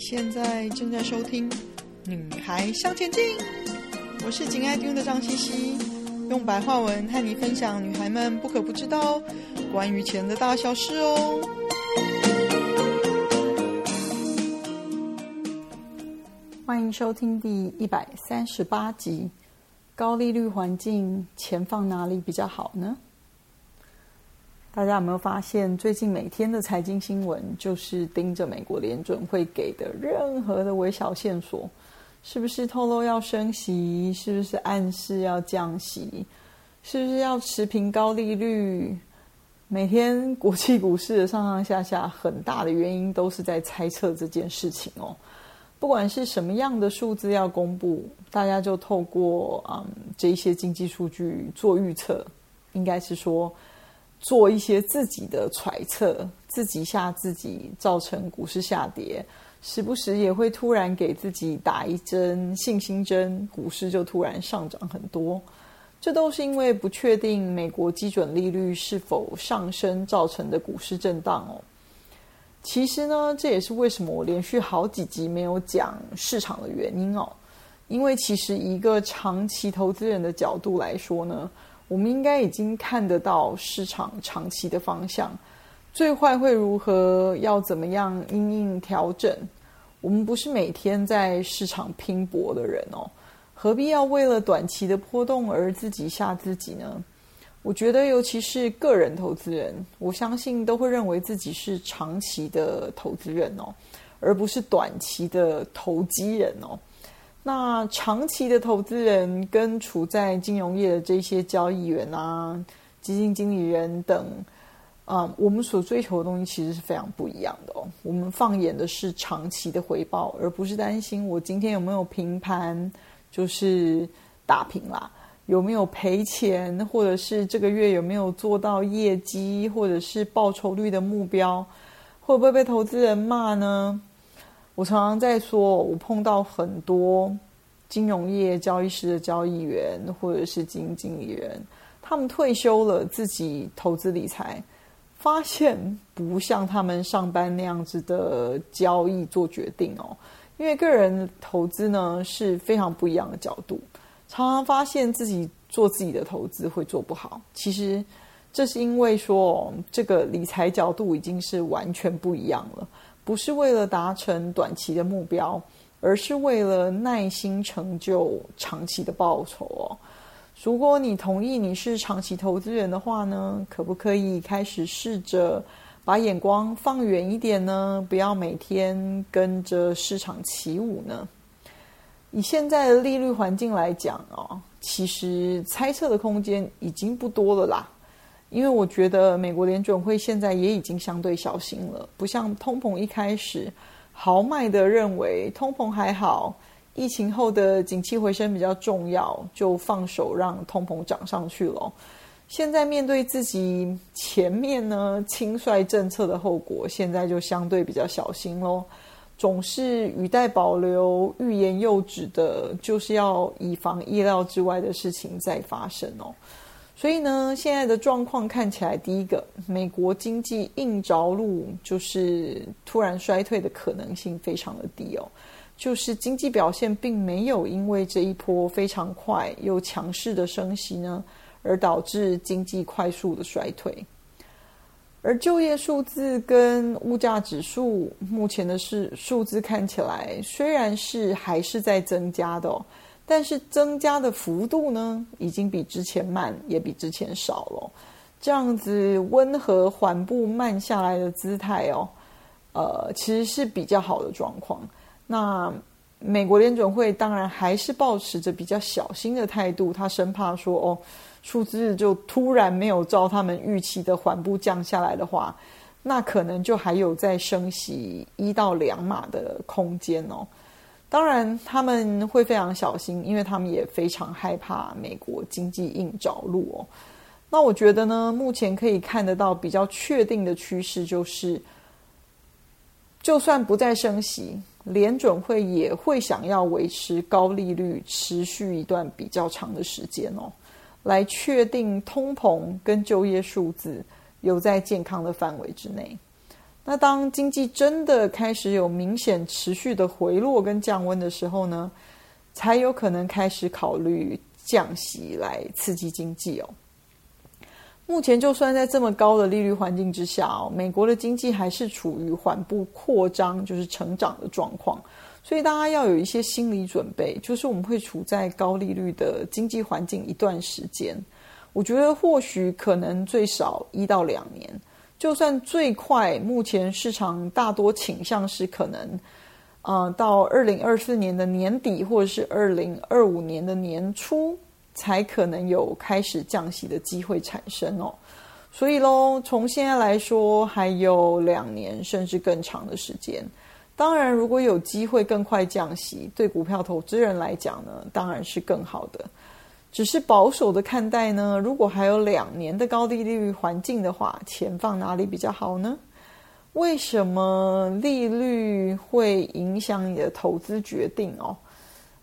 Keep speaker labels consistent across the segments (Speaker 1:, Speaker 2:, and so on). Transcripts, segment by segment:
Speaker 1: 现在正在收听《女孩向前进》，我是紧爱听的张茜茜，用白话文和你分享女孩们不可不知道关于钱的大小事哦。欢迎收听第一百三十八集。高利率环境，钱放哪里比较好呢？大家有没有发现，最近每天的财经新闻就是盯着美国联准会给的任何的微小线索，是不是透露要升息？是不是暗示要降息？是不是要持平高利率？每天国际股市的上上下下，很大的原因都是在猜测这件事情哦。不管是什么样的数字要公布，大家就透过嗯这一些经济数据做预测，应该是说。做一些自己的揣测，自己吓自己，造成股市下跌。时不时也会突然给自己打一针信心针，股市就突然上涨很多。这都是因为不确定美国基准利率是否上升造成的股市震荡哦。其实呢，这也是为什么我连续好几集没有讲市场的原因哦。因为其实一个长期投资人的角度来说呢。我们应该已经看得到市场长期的方向，最坏会如何？要怎么样因应调整？我们不是每天在市场拼搏的人哦，何必要为了短期的波动而自己吓自己呢？我觉得，尤其是个人投资人，我相信都会认为自己是长期的投资人哦，而不是短期的投机人哦。那长期的投资人跟处在金融业的这些交易员啊、基金经理人等，啊、嗯，我们所追求的东西其实是非常不一样的哦。我们放眼的是长期的回报，而不是担心我今天有没有平盘，就是打平啦，有没有赔钱，或者是这个月有没有做到业绩，或者是报酬率的目标，会不会被投资人骂呢？我常常在说，我碰到很多金融业交易室的交易员或者是基金经理人，他们退休了，自己投资理财，发现不像他们上班那样子的交易做决定哦。因为个人投资呢是非常不一样的角度，常常发现自己做自己的投资会做不好。其实这是因为说，这个理财角度已经是完全不一样了。不是为了达成短期的目标，而是为了耐心成就长期的报酬哦。如果你同意你是长期投资人的话呢，可不可以开始试着把眼光放远一点呢？不要每天跟着市场起舞呢？以现在的利率环境来讲哦，其实猜测的空间已经不多了啦。因为我觉得美国联准会现在也已经相对小心了，不像通膨一开始豪迈地认为通膨还好，疫情后的景气回升比较重要，就放手让通膨涨上去了。现在面对自己前面呢轻率政策的后果，现在就相对比较小心喽，总是语带保留、欲言又止的，就是要以防意料之外的事情再发生哦。所以呢，现在的状况看起来，第一个，美国经济硬着陆，就是突然衰退的可能性非常的低哦。就是经济表现并没有因为这一波非常快又强势的升息呢，而导致经济快速的衰退。而就业数字跟物价指数目前的是数字看起来，虽然是还是在增加的哦。但是增加的幅度呢，已经比之前慢，也比之前少了。这样子温和缓步慢下来的姿态哦，呃，其实是比较好的状况。那美国联准会当然还是抱持着比较小心的态度，他生怕说哦，数字就突然没有照他们预期的缓步降下来的话，那可能就还有再升息一到两码的空间哦。当然，他们会非常小心，因为他们也非常害怕美国经济硬着陆哦。那我觉得呢，目前可以看得到比较确定的趋势就是，就算不再升息，联准会也会想要维持高利率持续一段比较长的时间哦，来确定通膨跟就业数字有在健康的范围之内。那当经济真的开始有明显持续的回落跟降温的时候呢，才有可能开始考虑降息来刺激经济哦。目前就算在这么高的利率环境之下哦，美国的经济还是处于缓步扩张，就是成长的状况。所以大家要有一些心理准备，就是我们会处在高利率的经济环境一段时间。我觉得或许可能最少一到两年。就算最快，目前市场大多倾向是可能，呃，到二零二四年的年底或者是二零二五年的年初，才可能有开始降息的机会产生哦。所以喽，从现在来说，还有两年甚至更长的时间。当然，如果有机会更快降息，对股票投资人来讲呢，当然是更好的。只是保守的看待呢，如果还有两年的高利率环境的话，钱放哪里比较好呢？为什么利率会影响你的投资决定哦？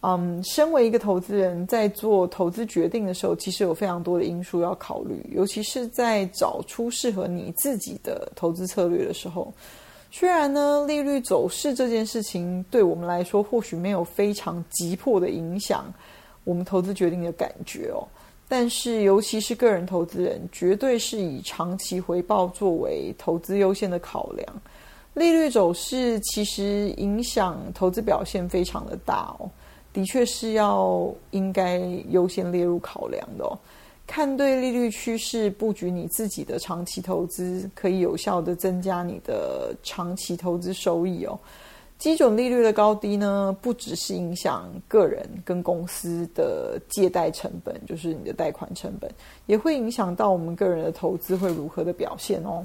Speaker 1: 嗯，身为一个投资人，在做投资决定的时候，其实有非常多的因素要考虑，尤其是在找出适合你自己的投资策略的时候。虽然呢，利率走势这件事情对我们来说或许没有非常急迫的影响。我们投资决定的感觉哦，但是尤其是个人投资人，绝对是以长期回报作为投资优先的考量。利率走势其实影响投资表现非常的大哦，的确是要应该优先列入考量的哦。看对利率趋势，布局你自己的长期投资，可以有效的增加你的长期投资收益哦。基准利率的高低呢，不只是影响个人跟公司的借贷成本，就是你的贷款成本，也会影响到我们个人的投资会如何的表现哦。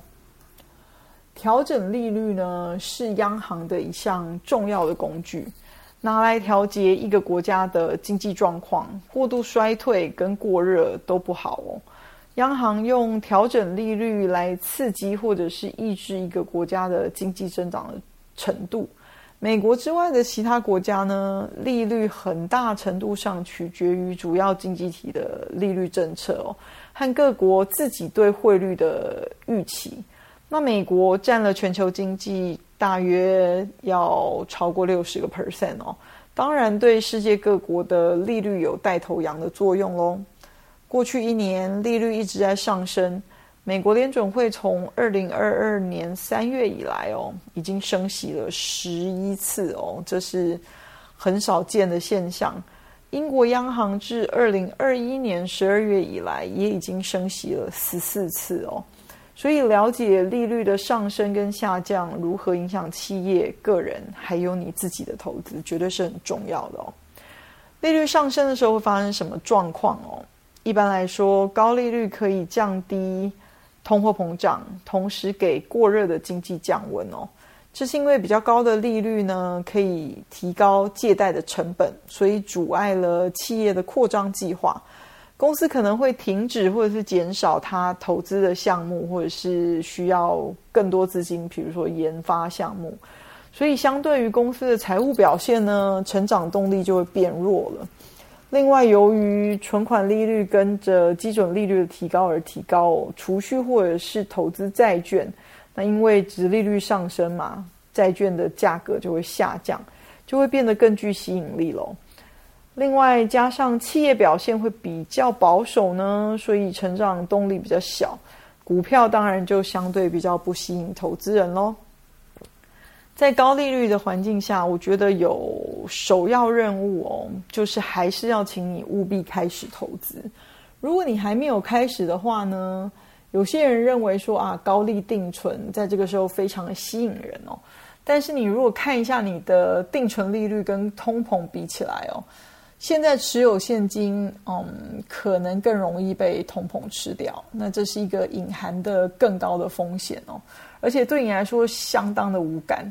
Speaker 1: 调整利率呢，是央行的一项重要的工具，拿来调节一个国家的经济状况，过度衰退跟过热都不好哦。央行用调整利率来刺激或者是抑制一个国家的经济增长的程度。美国之外的其他国家呢，利率很大程度上取决于主要经济体的利率政策哦，和各国自己对汇率的预期。那美国占了全球经济大约要超过六十个 percent 哦，当然对世界各国的利率有带头羊的作用喽。过去一年利率一直在上升。美国联准会从二零二二年三月以来哦，已经升息了十一次哦，这是很少见的现象。英国央行自二零二一年十二月以来，也已经升息了十四次哦。所以，了解利率的上升跟下降如何影响企业、个人，还有你自己的投资，绝对是很重要的哦。利率上升的时候会发生什么状况哦？一般来说，高利率可以降低。通货膨胀，同时给过热的经济降温哦。这是因为比较高的利率呢，可以提高借贷的成本，所以阻碍了企业的扩张计划。公司可能会停止或者是减少它投资的项目，或者是需要更多资金，比如说研发项目。所以，相对于公司的财务表现呢，成长动力就会变弱了。另外，由于存款利率跟着基准利率的提高而提高哦，储蓄或者是投资债券，那因为殖利率上升嘛，债券的价格就会下降，就会变得更具吸引力喽。另外，加上企业表现会比较保守呢，所以成长动力比较小，股票当然就相对比较不吸引投资人喽。在高利率的环境下，我觉得有首要任务哦，就是还是要请你务必开始投资。如果你还没有开始的话呢，有些人认为说啊，高利定存在这个时候非常的吸引人哦。但是你如果看一下你的定存利率跟通膨比起来哦，现在持有现金，嗯，可能更容易被通膨吃掉。那这是一个隐含的更高的风险哦。而且对你来说相当的无感。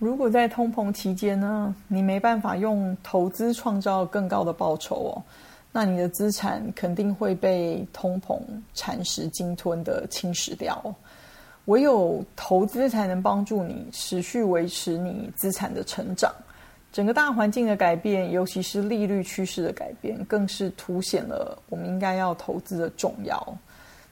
Speaker 1: 如果在通膨期间呢，你没办法用投资创造更高的报酬哦，那你的资产肯定会被通膨蚕食、鲸吞的侵蚀掉哦。唯有投资才能帮助你持续维持你资产的成长。整个大环境的改变，尤其是利率趋势的改变，更是凸显了我们应该要投资的重要。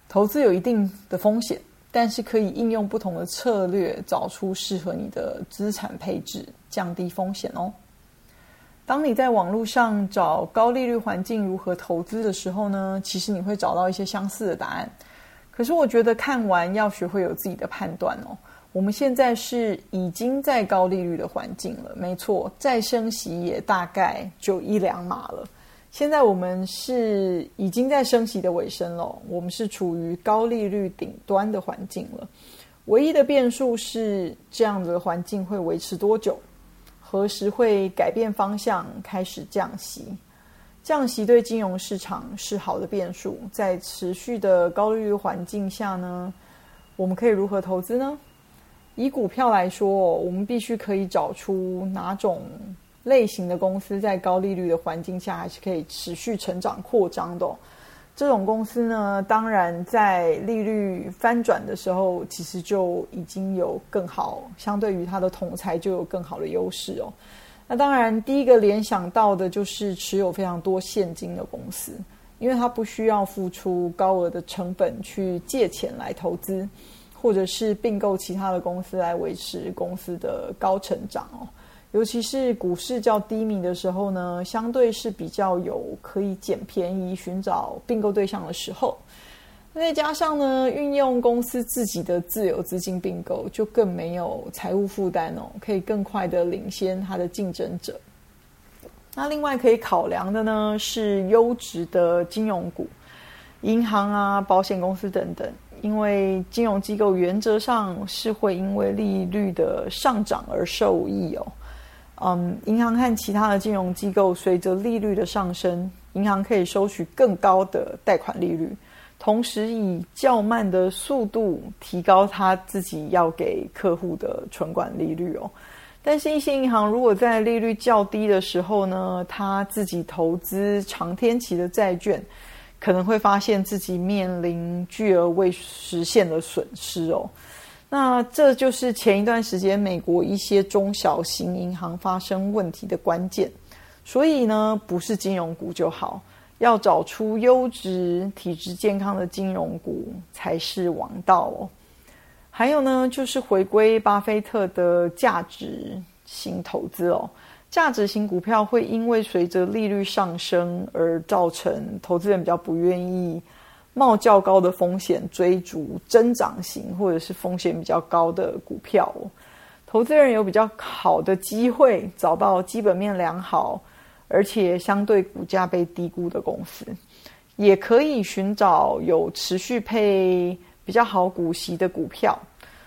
Speaker 1: 投资有一定的风险。但是可以应用不同的策略，找出适合你的资产配置，降低风险哦。当你在网络上找高利率环境如何投资的时候呢，其实你会找到一些相似的答案。可是我觉得看完要学会有自己的判断哦。我们现在是已经在高利率的环境了，没错，再升息也大概就一两码了。现在我们是已经在升息的尾声了，我们是处于高利率顶端的环境了。唯一的变数是这样的环境会维持多久？何时会改变方向，开始降息？降息对金融市场是好的变数。在持续的高利率环境下呢，我们可以如何投资呢？以股票来说，我们必须可以找出哪种类型的公司在高利率的环境下还是可以持续成长扩张的。这种公司呢，当然在利率翻转的时候，其实就已经有更好，相对于它的同才就有更好的优势哦。那当然，第一个联想到的就是持有非常多现金的公司，因为它不需要付出高额的成本去借钱来投资，或者是并购其他的公司来维持公司的高成长哦。尤其是股市较低迷的时候呢，相对是比较有可以捡便宜、寻找并购对象的时候。再加上呢，运用公司自己的自有资金并购，就更没有财务负担哦，可以更快的领先它的竞争者。那另外可以考量的呢，是优质的金融股、银行啊、保险公司等等，因为金融机构原则上是会因为利率的上涨而受益哦。嗯，银行和其他的金融机构随着利率的上升，银行可以收取更高的贷款利率，同时以较慢的速度提高他自己要给客户的存款利率哦。但是，一些银行如果在利率较低的时候呢，他自己投资长天期的债券，可能会发现自己面临巨额未实现的损失哦。那这就是前一段时间美国一些中小型银行发生问题的关键，所以呢，不是金融股就好，要找出优质、体质健康的金融股才是王道哦。还有呢，就是回归巴菲特的价值型投资哦，价值型股票会因为随着利率上升而造成投资人比较不愿意。冒较高的风险追逐增长型或者是风险比较高的股票，投资人有比较好的机会找到基本面良好而且相对股价被低估的公司，也可以寻找有持续配比较好股息的股票。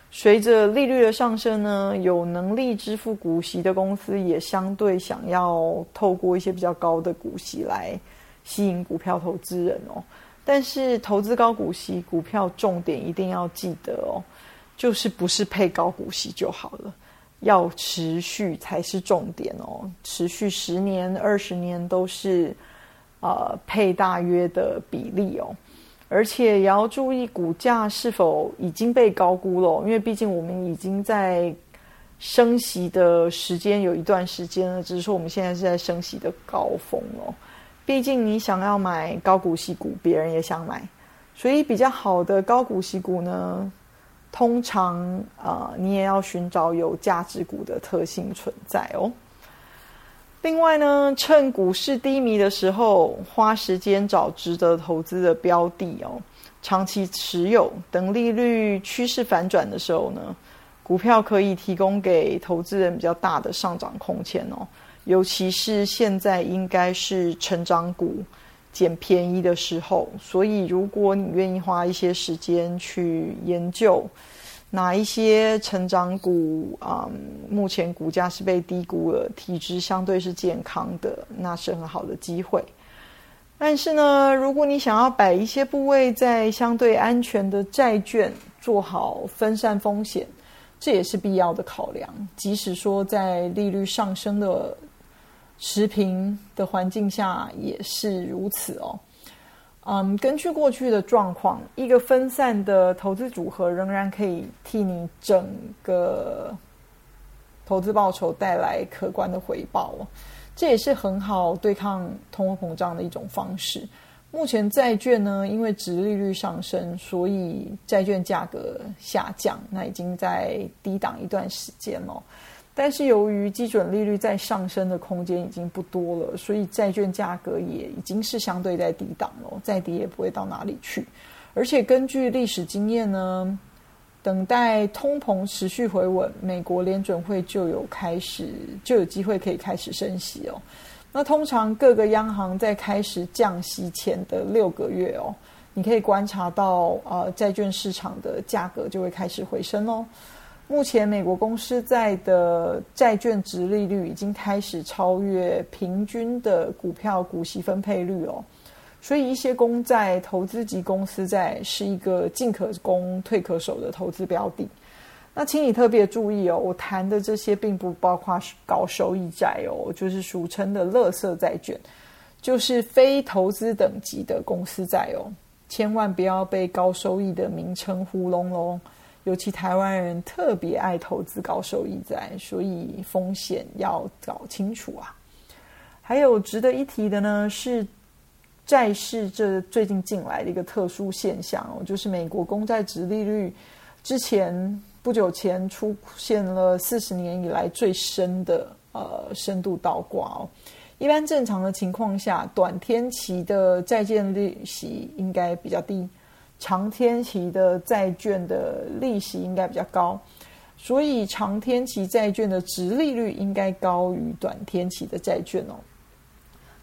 Speaker 1: 随着利率的上升呢，有能力支付股息的公司也相对想要透过一些比较高的股息来吸引股票投资人哦。但是投资高股息股票，重点一定要记得哦，就是不是配高股息就好了，要持续才是重点哦。持续十年、二十年都是呃配大约的比例哦，而且也要注意股价是否已经被高估了，因为毕竟我们已经在升息的时间有一段时间了，只是说我们现在是在升息的高峰哦。毕竟你想要买高股息股，别人也想买，所以比较好的高股息股呢，通常啊、呃，你也要寻找有价值股的特性存在哦。另外呢，趁股市低迷的时候，花时间找值得投资的标的哦，长期持有，等利率趋势反转的时候呢，股票可以提供给投资人比较大的上涨空间哦。尤其是现在应该是成长股捡便宜的时候，所以如果你愿意花一些时间去研究哪一些成长股啊、嗯，目前股价是被低估了，体质相对是健康的，那是很好的机会。但是呢，如果你想要摆一些部位在相对安全的债券，做好分散风险，这也是必要的考量。即使说在利率上升的持平的环境下也是如此哦。嗯，根据过去的状况，一个分散的投资组合仍然可以替你整个投资报酬带来可观的回报哦。这也是很好对抗通货膨胀的一种方式。目前债券呢，因为殖利率上升，所以债券价格下降，那已经在低档一段时间了。但是由于基准利率在上升的空间已经不多了，所以债券价格也已经是相对在低档了，再低也不会到哪里去。而且根据历史经验呢，等待通膨持续回稳，美国联准会就有开始就有机会可以开始升息哦。那通常各个央行在开始降息前的六个月哦，你可以观察到，呃，债券市场的价格就会开始回升哦。目前美国公司债的债券殖利率已经开始超越平均的股票股息分配率哦，所以一些公债、投资级公司债是一个进可攻、退可守的投资标的。那请你特别注意哦，我谈的这些并不包括高收益债哦，就是俗称的垃圾债券，就是非投资等级的公司债哦，千万不要被高收益的名称糊弄喽。尤其台湾人特别爱投资高收益债，所以风险要搞清楚啊。还有值得一提的呢，是债市这最近进来的一个特殊现象哦，就是美国公债殖利率之前。不久前出现了四十年以来最深的呃深度倒挂哦。一般正常的情况下，短天期的债券利息应该比较低，长天期的债券的利息应该比较高，所以长天期债券的殖利率应该高于短天期的债券哦。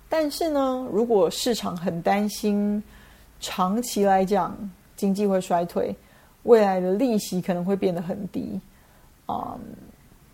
Speaker 1: 但是呢，如果市场很担心长期来讲经济会衰退。未来的利息可能会变得很低，啊、嗯，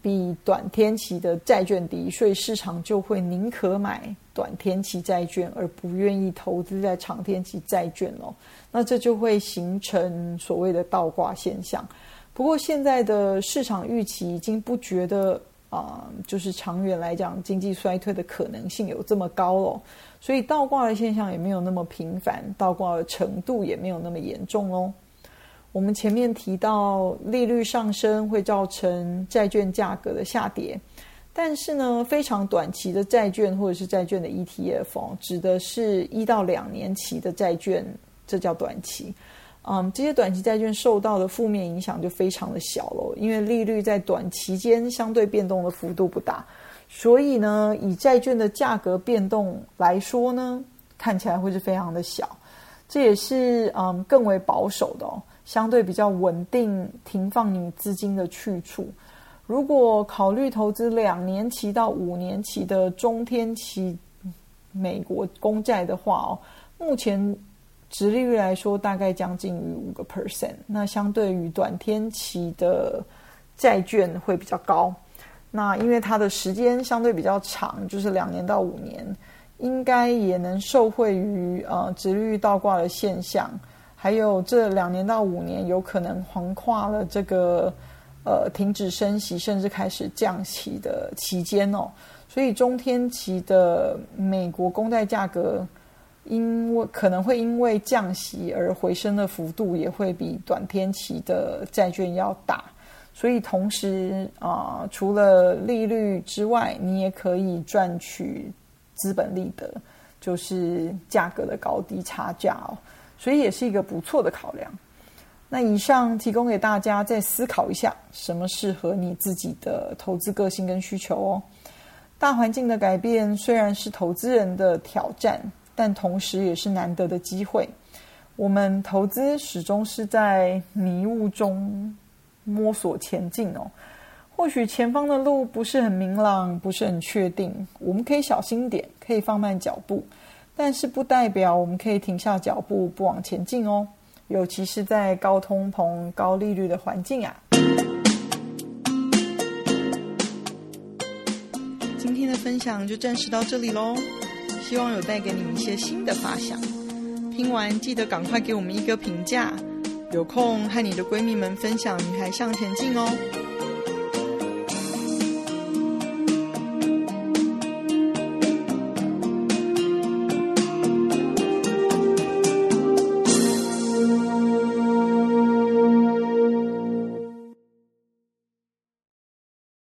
Speaker 1: 比短天期的债券低，所以市场就会宁可买短天期债券，而不愿意投资在长天期债券哦。那这就会形成所谓的倒挂现象。不过现在的市场预期已经不觉得啊、就是长远来讲经济衰退的可能性有这么高了，所以倒挂的现象也没有那么频繁，倒挂的程度也没有那么严重哦。我们前面提到，利率上升会造成债券价格的下跌，但是呢，非常短期的债券或者是债券的 ETF 哦，指的是一到两年期的债券，这叫短期。嗯，这些短期债券受到的负面影响就非常的小了，因为利率在短期间相对变动的幅度不大，所以呢，以债券的价格变动来说呢，看起来会是非常的小，这也是嗯更为保守的哦。相对比较稳定，停放你资金的去处。如果考虑投资两年期到五年期的中天期美国公债的话哦，目前殖利率来说大概将近于五个 percent。那相对于短天期的债券会比较高。那因为它的时间相对比较长，就是两年到五年，应该也能受惠于呃殖利率倒挂的现象。还有这两年到五年，有可能横跨了这个呃停止升息，甚至开始降息的期间哦。所以中天期的美国公债价格，因为可能会因为降息而回升的幅度，也会比短天期的债券要大。所以同时啊、除了利率之外，你也可以赚取资本利得，就是价格的高低差价哦。所以也是一个不错的考量。那以上提供给大家再思考一下，什么适合你自己的投资个性跟需求哦。大环境的改变虽然是投资人的挑战，但同时也是难得的机会。我们投资始终是在迷雾中摸索前进哦。或许前方的路不是很明朗，不是很确定，我们可以小心点，可以放慢脚步。但是不代表我们可以停下脚步不往前进哦，尤其是在高通膨、高利率的环境啊。今天的分享就暂时到这里喽，希望有带给你一些新的发想。听完记得赶快给我们一个评价，有空和你的闺蜜们分享《女孩向前进》哦。